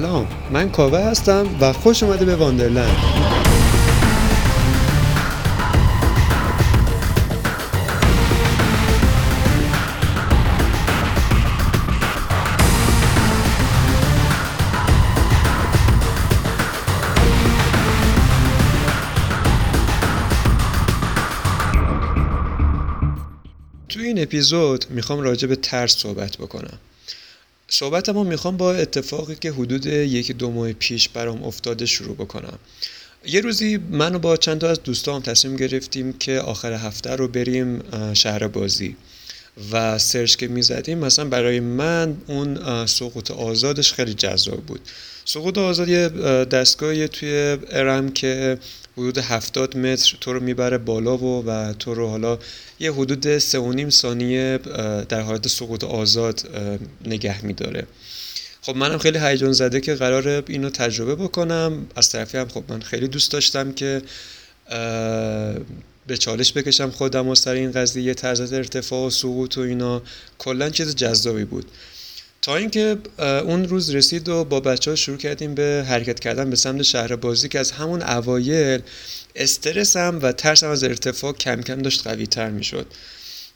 سلام. من کاوه هستم و خوش اومده به واندرلند. تو این اپیزود می‌خوام راجع به ترس صحبت بکنم. صحبتمو می‌خوام با اتفاقی که حدود یکی دو ماه پیش برام افتاده شروع بکنم. یه روزی من و با چند تا از دوستام تصمیم گرفتیم که آخر هفته رو بریم شهر بازی. و سرچ که می‌زدیم مثلا برای من اون سقوط آزادش خیلی جذاب بود. سقوط آزاد یه دستگاهی توی ارم که حدود 70 متر تو رو می‌بره بالا و و تو رو حالا یه حدود سه و نیم ثانیه در حالت سقوط آزاد نگه میداره. خب منم خیلی هیجان زده که قرار اینو تجربه بکنم. از طرفی هم خب من خیلی دوست داشتم که به چالش بکشم خودم و سر این قضیه طرز ارتفاع و سقوط و اینا. کلا چیز جذابی بود. تا اینکه اون روز رسید و با بچه ها شروع کردیم به حرکت کردن به سمت شهر بازی که از همون اوایل استرسم و ترسم از ارتفاع کم کم داشت قوی تر می شد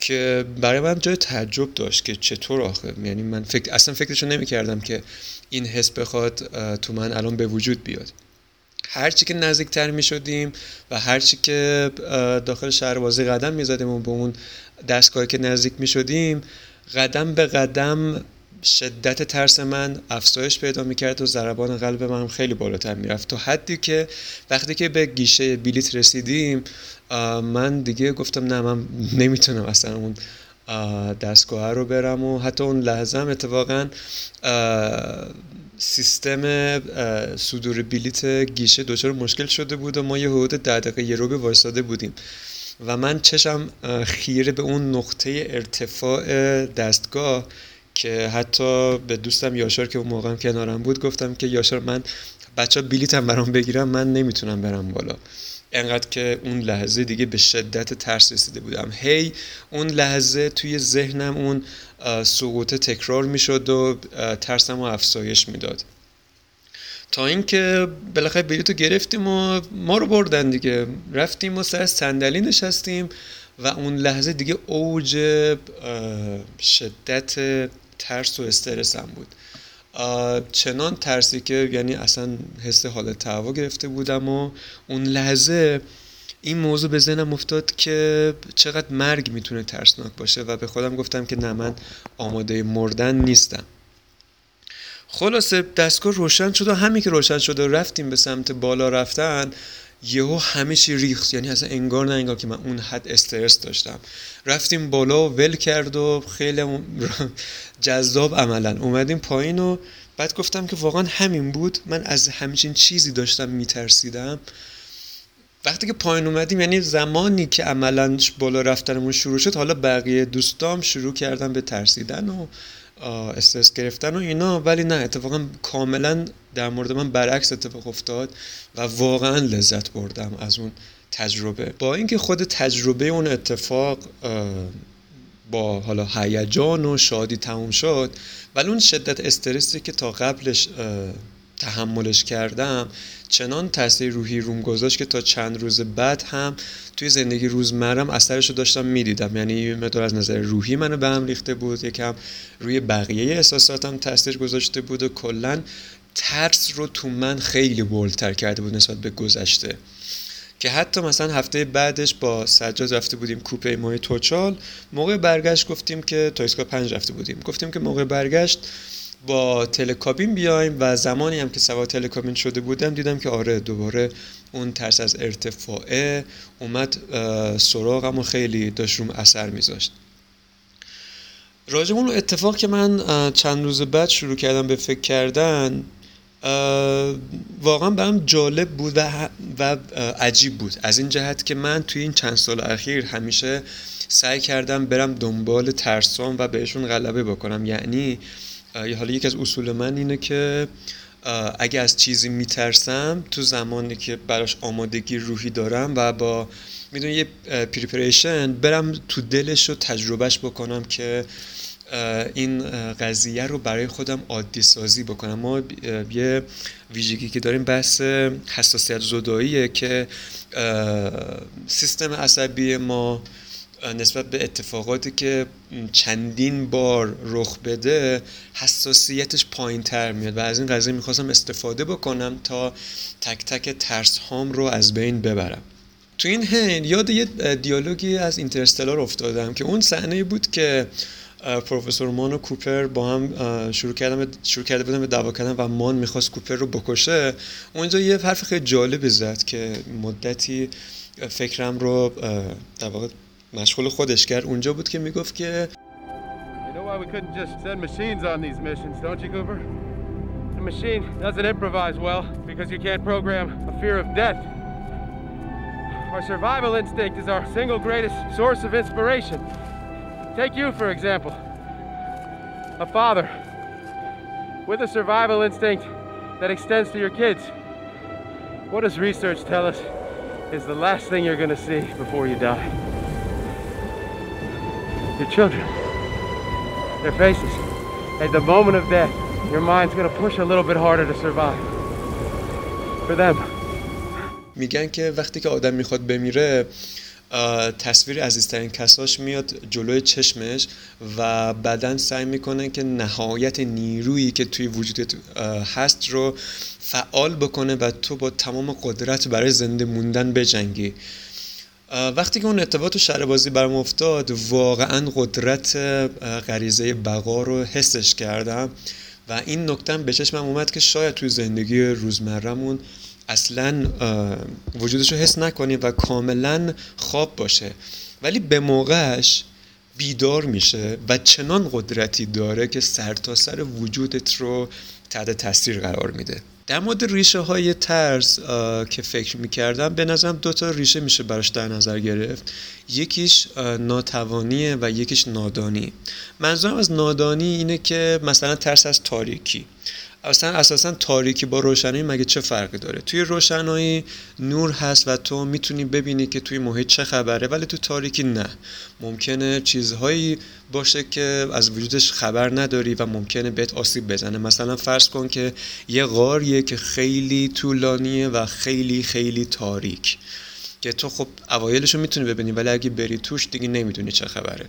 که برای من جای تعجب داشت که چطور آخه. یعنی من فکر اصلا فکرشو نمی کردم که این حس بخواد تو من الان به وجود بیاد. هرچی که نزدیکتر می شدیم و هرچی که داخل شهر بازی قدم می زدیم و به اون دستگاهی که نزدیک می شدیم قدم به قدم شدت ترس من افزایش پیدا می‌کرد و ضربان قلب من خیلی بالاتر می‌رفت. تا حدی که وقتی که به گیشه بلیت رسیدیم من دیگه گفتم نه من نمی‌تونم اصلا اون دستگاه رو برم و حتی اون لحظه هم اتفاقا سیستم صدور بلیت گیشه دچار مشکل شده بود و ما یه حدود ده دقیقه یه رو وایساده بودیم. و من چشم خیره به اون نقطه ارتفاع دستگاه که حتی به دوستم یاشار که اون موقع کنارم بود گفتم که یاشار من بچه بلیتم برام بگیرم من نمی‌تونم برم بالا. انقدر که اون لحظه دیگه به شدت ترس رسیده بودم. هی اون لحظه توی ذهنم اون سقوط تکرار می‌شد و ترسم رو افزایش می‌داد. تا اینکه بالاخره بلیتو گرفتیم و ما رو بردن دیگه. رفتیم و سر صندلی نشستیم و اون لحظه دیگه اوج شدت ترس و استرسم بود. چنان ترسی که یعنی اصلا حس حالت تهوع گرفته بودم و اون لحظه این موضوع به ذهنم افتاد که چقدر مرگ می‌تونه ترسناک باشه و به خودم گفتم که نه من آماده مردن نیستم. خلاصه دستگاه روشن شد و همین که روشن شد و رفتیم به سمت بالا رفتن یهو همه چی ریخت. یعنی اصلا انگار نه انگار که من اون حد استرس داشتم. رفتیم بالا و ول کرد و خیلی جذاب عملا. اومدیم پایین و بعد گفتم که واقعا همین بود. من از همچین چیزی داشتم میترسیدم. وقتی که پایین اومدیم یعنی زمانی که عملا بالا رفتنمون شروع شد حالا بقیه دوستام شروع کردن به ترسیدن و استرس گرفتن و اینا ولی نه اتفاقا کاملا در مورد من برعکس اتفاق افتاد و واقعا لذت بردم از اون تجربه. با اینکه خود تجربه اون اتفاق با حالا هیجان و شادی تموم شد ولی اون شدت استرسی که تا قبلش تحملش کردم چنان تاثیر روحی روم گذاشت که تا چند روز بعد هم توی زندگی روزمرم اثرش رو داشتم می‌دیدم. یعنی مقدار از نظر روحی منو به هم ریخته بود یکم روی بقیه احساساتم تاثیر گذاشته بود و کلا ترس رو تو من خیلی بولتر کرده بود نسبت به گذشته. که حتی مثلا هفته بعدش با سجاد رفته بودیم کوپه ماه توچال موقع برگشت گفتیم که تا پنج رفته بودیم. گفتیم که موقع برگشت با تلکابین بیایم و زمانی هم که سوار تلکابین شده بودم دیدم که آره دوباره اون ترس از ارتفاعه. اومد سراغم و خیلی داشت روم اثر میذاشت. راجب اتفاق که من چند روز بعد شروع کردم به فکر کردن واقعا برام جالب بود و, و عجیب بود. از این جهت که من توی این چند سال اخیر همیشه سعی کردم برم دنبال ترسام و بهشون غلبه بکنم. یعنی حالا یکی از اصول من اینه که اگه از چیزی میترسم تو زمانی که براش آمادگی روحی دارم و با می‌دونی یه پریپریشن برم تو دلش رو تجربهش بکنم که این قضیه رو برای خودم عادی سازی بکنم. ما یه ویژگی که داریم بحث حساسیت زداییه که سیستم عصبی ما نسبت به اتفاقاتی که چندین بار رخ بده حساسیتش پایین تر میاد و از این قضیه می‌خواستم استفاده بکنم تا تک تک ترس هام رو از بین ببرم. تو این هین یاد یه دیالوگی از اینترستلار افتادم که اون صحنه بود که پروفسور مان و کوپر با هم شروع کردن شروع کرده بودن به دعوا کردن و مان می‌خواست کوپر رو بکشه. اونجا یه حرف خیلی جالب زد که مدتی فکرم رو در واقع مشغول خودش کرد اونجا بود که میگفت که You know why we couldn't just send machines on these missions, don't you, Cooper? A machine doesn't improvise well because you can't program a fear of death. Our survival instinct is our single greatest source of inspiration. Take you, for example. A father with a survival instinct that extends to your kids. What does research tell us is the last thing you're going to see before you die? Your children, their faces. At the moment of death, your mind's to push a little bit harder to survive. For them. میگن که وقتی که آدم می‌خواد بمیره تصویر عزیزترین کساش میاد جلوی چشمش و بعدا سعی می‌کنه که نهایت نیرویی که توی وجودت هست رو فعال بکنه و تو با تمام قدرت برای زنده موندن بجنگی وقتی که اون اتفاقات و شربازی برم افتاد واقعا قدرت غریزه بقا رو حسش کردم و این نکتم به چشمم اومد که شاید توی زندگی روزمرمون اصلا وجودش رو حس نکنیم و کاملا خواب باشه. ولی به موقعش بیدار میشه و چنان قدرتی داره که سرتاسر سر وجودت رو تحت تاثیر قرار میده. در مورد ریشه های ترس که فکر می‌کردم به نظرم دو تا ریشه میشه براش در نظر گرفت. یکیش ناتوانیه و یکیش نادانی. منظورم از نادانی اینه که مثلا ترس از تاریکی. اصلا اساسا تاریکی با روشنایی مگه چه فرقی داره؟ توی روشنایی نور هست و تو می‌تونی ببینی که توی محیط چه خبره ولی تو تاریکی نه. ممکنه چیزهایی باشه که از وجودش خبر نداری و ممکنه بهت آسیب بزنه. مثلا فرض کن که یه غاریه که خیلی طولانیه و خیلی خیلی تاریک که تو خب اوایلش رو می‌تونی ببینی ولی اگه بری توش دیگه نمی‌دونی چه خبره.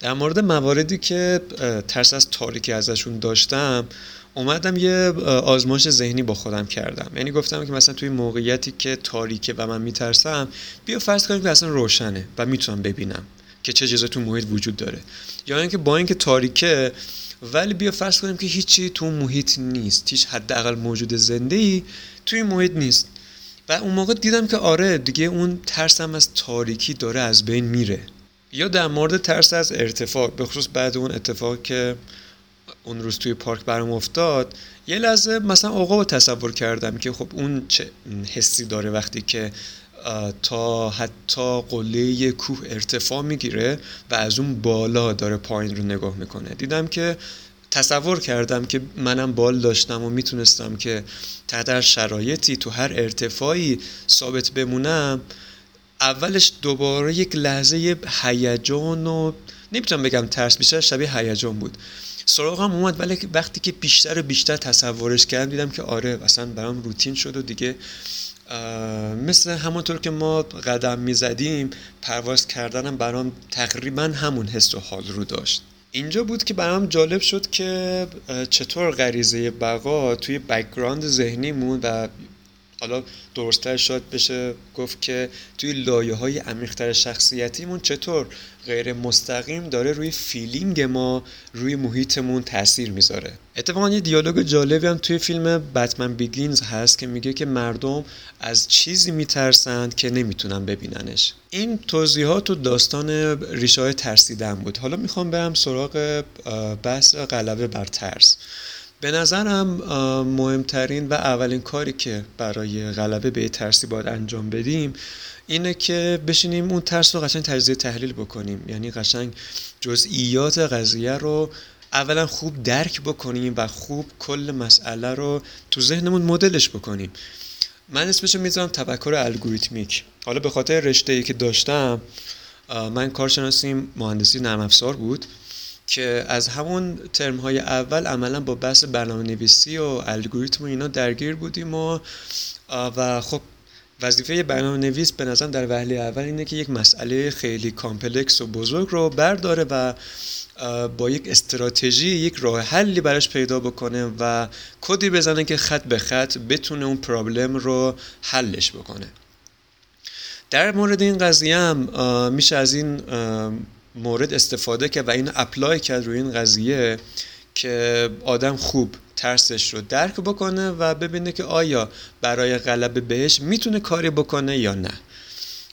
در مورد مواردی که ترس از تاریکی ازشون داشتم اومدم یه آزمایش ذهنی با خودم کردم. یعنی گفتم که مثلا توی موقعیتی که تاریکه و من میترسم بیا فرض کنیم که اصلا روشنه و می‌تونم ببینم که چه چیزا تو محیط وجود داره. یا اینکه با اینکه تاریکه ولی بیا فرض کنیم که هیچی تو محیط نیست هیچ حداقل موجود زنده ای توی محیط نیست. و اون موقع دیدم که آره دیگه اون ترسم از تاریکی داره از بین میره. یا در مورد ترس از ارتفاع به خصوص بعد اون اتفاق که اون روز توی پارک برام افتاد یه لحظه مثلا آقا تصور کردم که خب اون چه حسی داره وقتی که تا حتی قله کوه ارتفاع می‌گیره و از اون بالا داره پایین رو نگاه می‌کنه. دیدم که تصور کردم که منم بال داشتم و می‌تونستم که تحت هر شرایطی تو هر ارتفاعی ثابت بمونم. اولش دوباره یک لحظه هیجان و نمی‌تونم بگم ترس بیشتر شبیه هیجان بود. سراغم اومد ولی وقتی که بیشتر و بیشتر تصورش کردم دیدم که آره اصلا برام روتین شد و دیگه مثل همونطور که ما قدم می‌زدیم پرواز کردنم برام تقریبا همون حس و حال رو داشت. اینجا بود که برام جالب شد که چطور غریزه بقا توی بکگراند ذهنیمون و حالا درستتر شاید بشه گفت که توی لایه های عمیقتر شخصیتیمون چطور غیر مستقیم داره روی feeling ما روی محیطمون تاثیر می‌ذاره؟ اتفاقا یه دیالوگ جالبی هم توی فیلم Batman Begins هست که میگه که مردم از چیزی میترسند که نمی‌تونن ببیننش. این توضیحات و داستان ریشه های ترسیدن بود. حالا می‌خوام برم سراغ بحث غلبه بر ترس. به نظرم مهمترین و اولین کاری که برای غلبه به ترسی باید انجام بدیم اینه که بشینیم اون ترس رو قشنگ تجزیه تحلیل بکنیم. یعنی قشنگ جزئیات قضیه رو اولا خوب درک بکنیم و خوب کل مسئله رو تو ذهنمون مدلش بکنیم. من اسمشو می‌ذارم تفکر الگوریتمیک. حالا به خاطر رشته ای که داشتم من کارشناسی مهندسی نرم افزار بود. که از همون ترم های اول عملا با بحث برنامه نویسی و الگوریتم و اینا درگیر بودیم و و خب وظیفه برنامه نویس به نظرم در وهله اول اینه که یک مسئله خیلی complex و بزرگ رو برداره و با یک استراتژی یک راه حلی براش پیدا بکنه و کدی بزنه که خط به خط بتونه اون problem رو حلش بکنه. در مورد این قضیه هم میشه از این مورد استفاده کرد و این اپلای کرد روی این قضیه که آدم خوب ترسش رو درک بکنه و ببینه که آیا برای غلبه بهش می‌تونه کاری بکنه یا نه.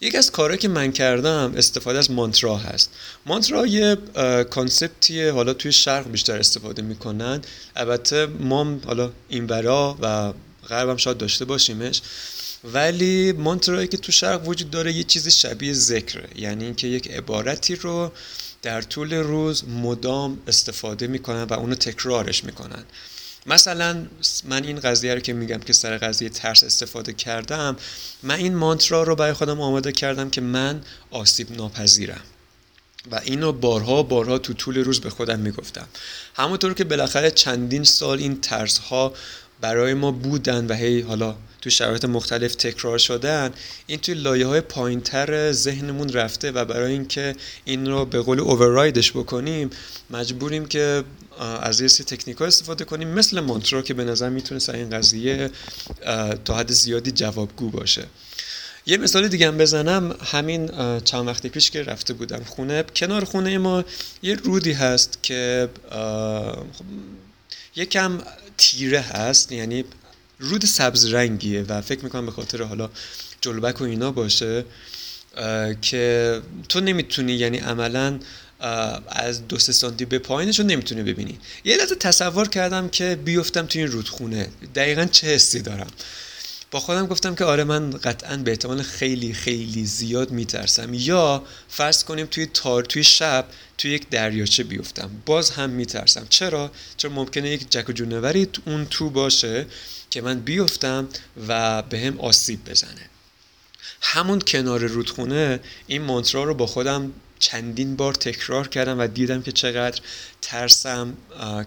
یکی از کارهایی که من کردم استفاده از مانترا هست. مانترا یه کانسپتیه حالا توی شرق بیشتر استفاده می‌کنن. البته ما حالا این برا و غربم شاید داشته باشیمش. ولی مانترایی که تو شرق وجود داره یه چیز شبیه ذکره. یعنی اینکه یک عبارتی رو در طول روز مدام استفاده می‌کنن و اونو تکرارش می‌کنن. مثلا من این قضیه رو که میگم که سر قضیه ترس استفاده کردم من این مانترا رو برای خودم آماده کردم که من آسیب ناپذیرم. و اینو بارها بارها تو طول روز به خودم می‌گفتم. همونطور که بالاخره چندین سال این ترس ها برای ما بودن و هی حالا تو شرایط مختلف تکرار شدن این توی لایه های پایین تر ذهنمون رفته و برای اینکه این رو به قول اووررایدش بکنیم مجبوریم که از یه تکنیک ها استفاده کنیم مثل مانترا که به نظر می‌تونه سر این قضیه تا حد زیادی جوابگو باشه. یه مثال دیگه هم بزنم همین چند وقتی پیش که رفته بودم خونه کنار خونه ما یه رودی هست که خب یکم تیره هست یعنی رود سبز رنگیه و فکر می‌کنم به خاطر حالا جلبک و اینا باشه که تو نمی‌تونی یعنی عملا از دو سه سانتی به پایینش رو نمی‌تونی ببینی. یه لحظه تصور کردم که بیفتم تو این رودخونه. دقیقا چه حسی دارم؟ با خودم گفتم که آره من قطعا به احتمال خیلی خیلی زیاد میترسم. یا فرض کنیم توی تار توی شب توی یک دریاچه بیفتم. باز هم میترسم. چرا؟ چون ممکنه یک جک و جونوری اون تو باشه که من بیفتم و به هم آسیب بزنه. همون کنار رودخونه این مانترا رو با خودم چندین بار تکرار کردم و دیدم که چقدر ترسم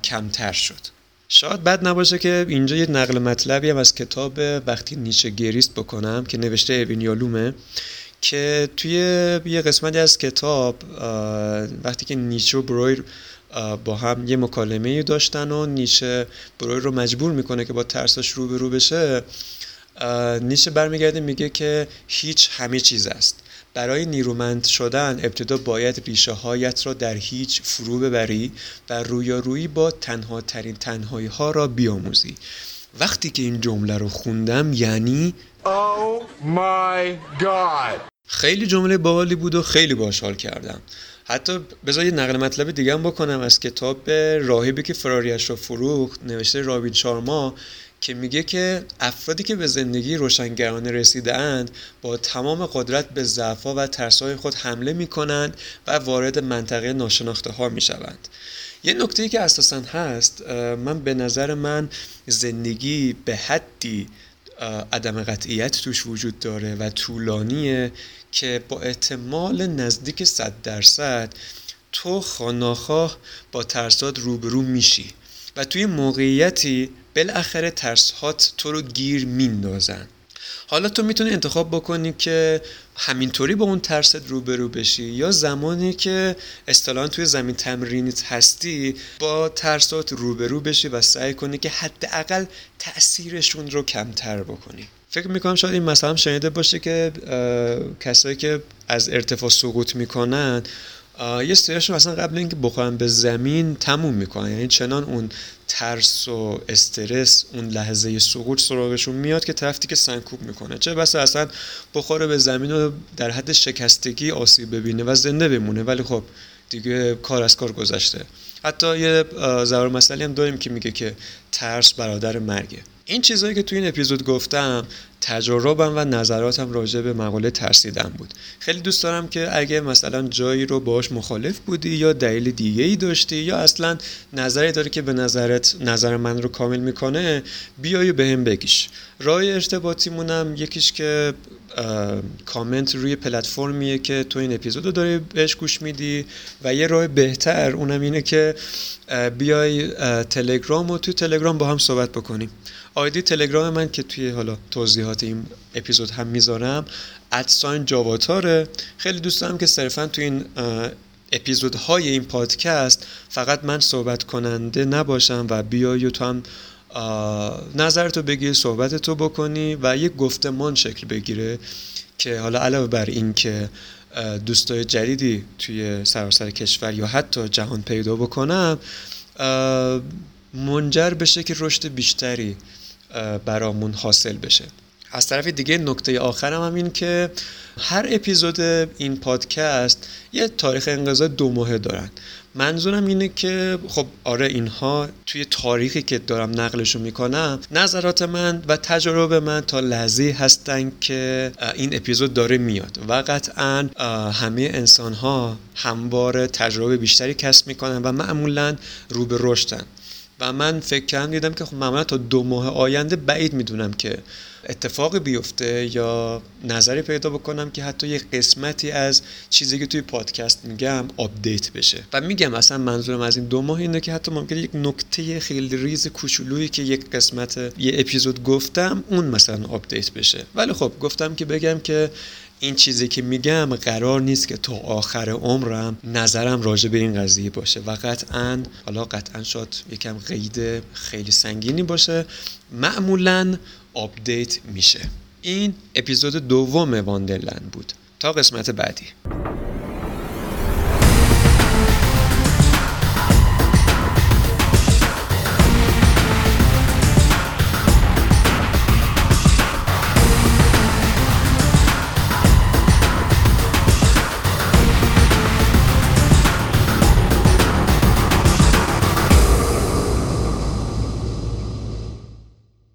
کمتر شد. شاید بد نباشه که اینجا یه نقل مطلبی هم از کتاب وقتی نیچه گریست بکنم که نوشته اوین یالومه که توی یه قسمتی از کتاب وقتی که نیچه و برویر با هم یه مکالمه داشتن و نیچه برویر رو مجبور می‌کنه که با ترسش رو بشه نیچه برمیگرده میگه که هیچ همه چیز است. برای نیرومند شدن ابتدا باید ریشه هایت را در هیچ فرو ببری و رویارویی با تنها ترین تنهایی ها را بیاموزی. وقتی که این جمله رو خوندم یعنی Oh my God. خیلی جمله باحالی بود و خیلی باحال کردم. حتی بذار یه نقل مطلب دیگه هم بکنم از کتاب راهبی که فراریش را فروخت نوشته رابین شارما که میگه که افرادی که به زندگی روشنگرانه رسیده اند با تمام قدرت به ضعفا و ترسهای خود حمله می‌کنند و وارد منطقه ناشناخته ها می‌شوند. یه نکته که اساسا هست من به نظر من زندگی به حدی عدم قطعیت توش وجود داره و طولانیه. که با احتمال نزدیک صد درصد تو خاناخواه با ترسات روبرو میشی و توی موقعیتی بالاخره ترس هات تو رو گیر میندازن. حالا تو می‌تونی انتخاب بکنی که همینطوری با اون ترست روبرو بشی یا زمانی که اصطلاحا توی زمین تمرینیت هستی با ترسات روبرو بشی و سعی کنی که حداقل تاثیرشون رو کمتر بکنی. فکر می‌کنم شاید این مثلا شنیده باشه که کسایی که از ارتفاع سقوط می‌کنن یه سریاشون اصلا قبل اینکه بخورن به زمین تموم می‌کنن. یعنی چنان اون ترس و استرس اون لحظه سقوط سراغشون میاد که طرفتی که سنکوب می‌کنه. چه بس اصلا بخوره به زمین و در حد شکستگی آسیب ببینه و زنده بمونه. ولی خب دیگه کار از کار گذشته. حتی یه ضرور مسئله هم داریم که میگه که ترس برادر مرگه. این چیزهایی که توی این اپیزود گفتم تجربم و نظراتم راجع به مقاله ترسیدن بود. خیلی دوست دارم که اگه مثلا جایی رو باش مخالف بودی یا دلیل دیگه ای داشتی یا اصلا نظری داری که به نظرت نظر من رو کامل می‌کنه بیای به هم بگیش راه ارتباطیمونم یکیش که کامنت روی پلتفرمیه که تو این اپیزود رو داری بهش گوش میدی و یه راه بهتر اونم اینه که بیای تلگرام و توی تلگرام با هم صحبت بکنیم. آیدی تلگرام من که توی حالا توضیحات این اپیزود هم می‌ذارم. ادساین جاواتاره. خیلی دوست دارم که صرفا توی این اپیزودهای این پادکست فقط من صحبت کننده نباشم و بیای و تو هم نظرتو بگی صحبتتو بکنی و یک گفتمان شکل بگیره که حالا علاوه بر این که دوستای جدیدی توی سراسر کشور یا حتی جهان پیدا بکنم منجر بشه که رشد بیشتری برامون حاصل بشه. از طرف دیگه نکته آخرم هم این که هر اپیزود این پادکست یه تاریخ انقضا دو ماهه دارن. منظورم اینه که خب آره اینها توی تاریخی که دارم نقلشو می‌کنم نظرات من و تجربه من تا لحظه هستن که این اپیزود داره میاد و قطعا همه انسان ها همواره تجربه بیشتری کسب می‌کنن و معمولا رو به رشدن. و من فکر کردم دیدم که خب معمولا تا دو ماه آینده بعید می‌دونم که اتفاقی بیفته یا نظری پیدا بکنم که حتی یه قسمتی از چیزی که توی پادکست میگم update بشه. و میگم اصلا منظورم از این دو ماه اینه که حتی ممکنه یک نکته خیلی ریز کوچولویی که یک قسمت یه اپیزود گفتم اون مثلا update بشه. ولی خب گفتم که بگم که این چیزی که میگم قرار نیست که تا آخر عمرم نظرم راجع به این قضیه باشه و قطعا حالا قطعا شاید یکم قید خیلی سنگینی باشه معمولا update میشه. این اپیزود دوم واندرلند بود. تا قسمت بعدی.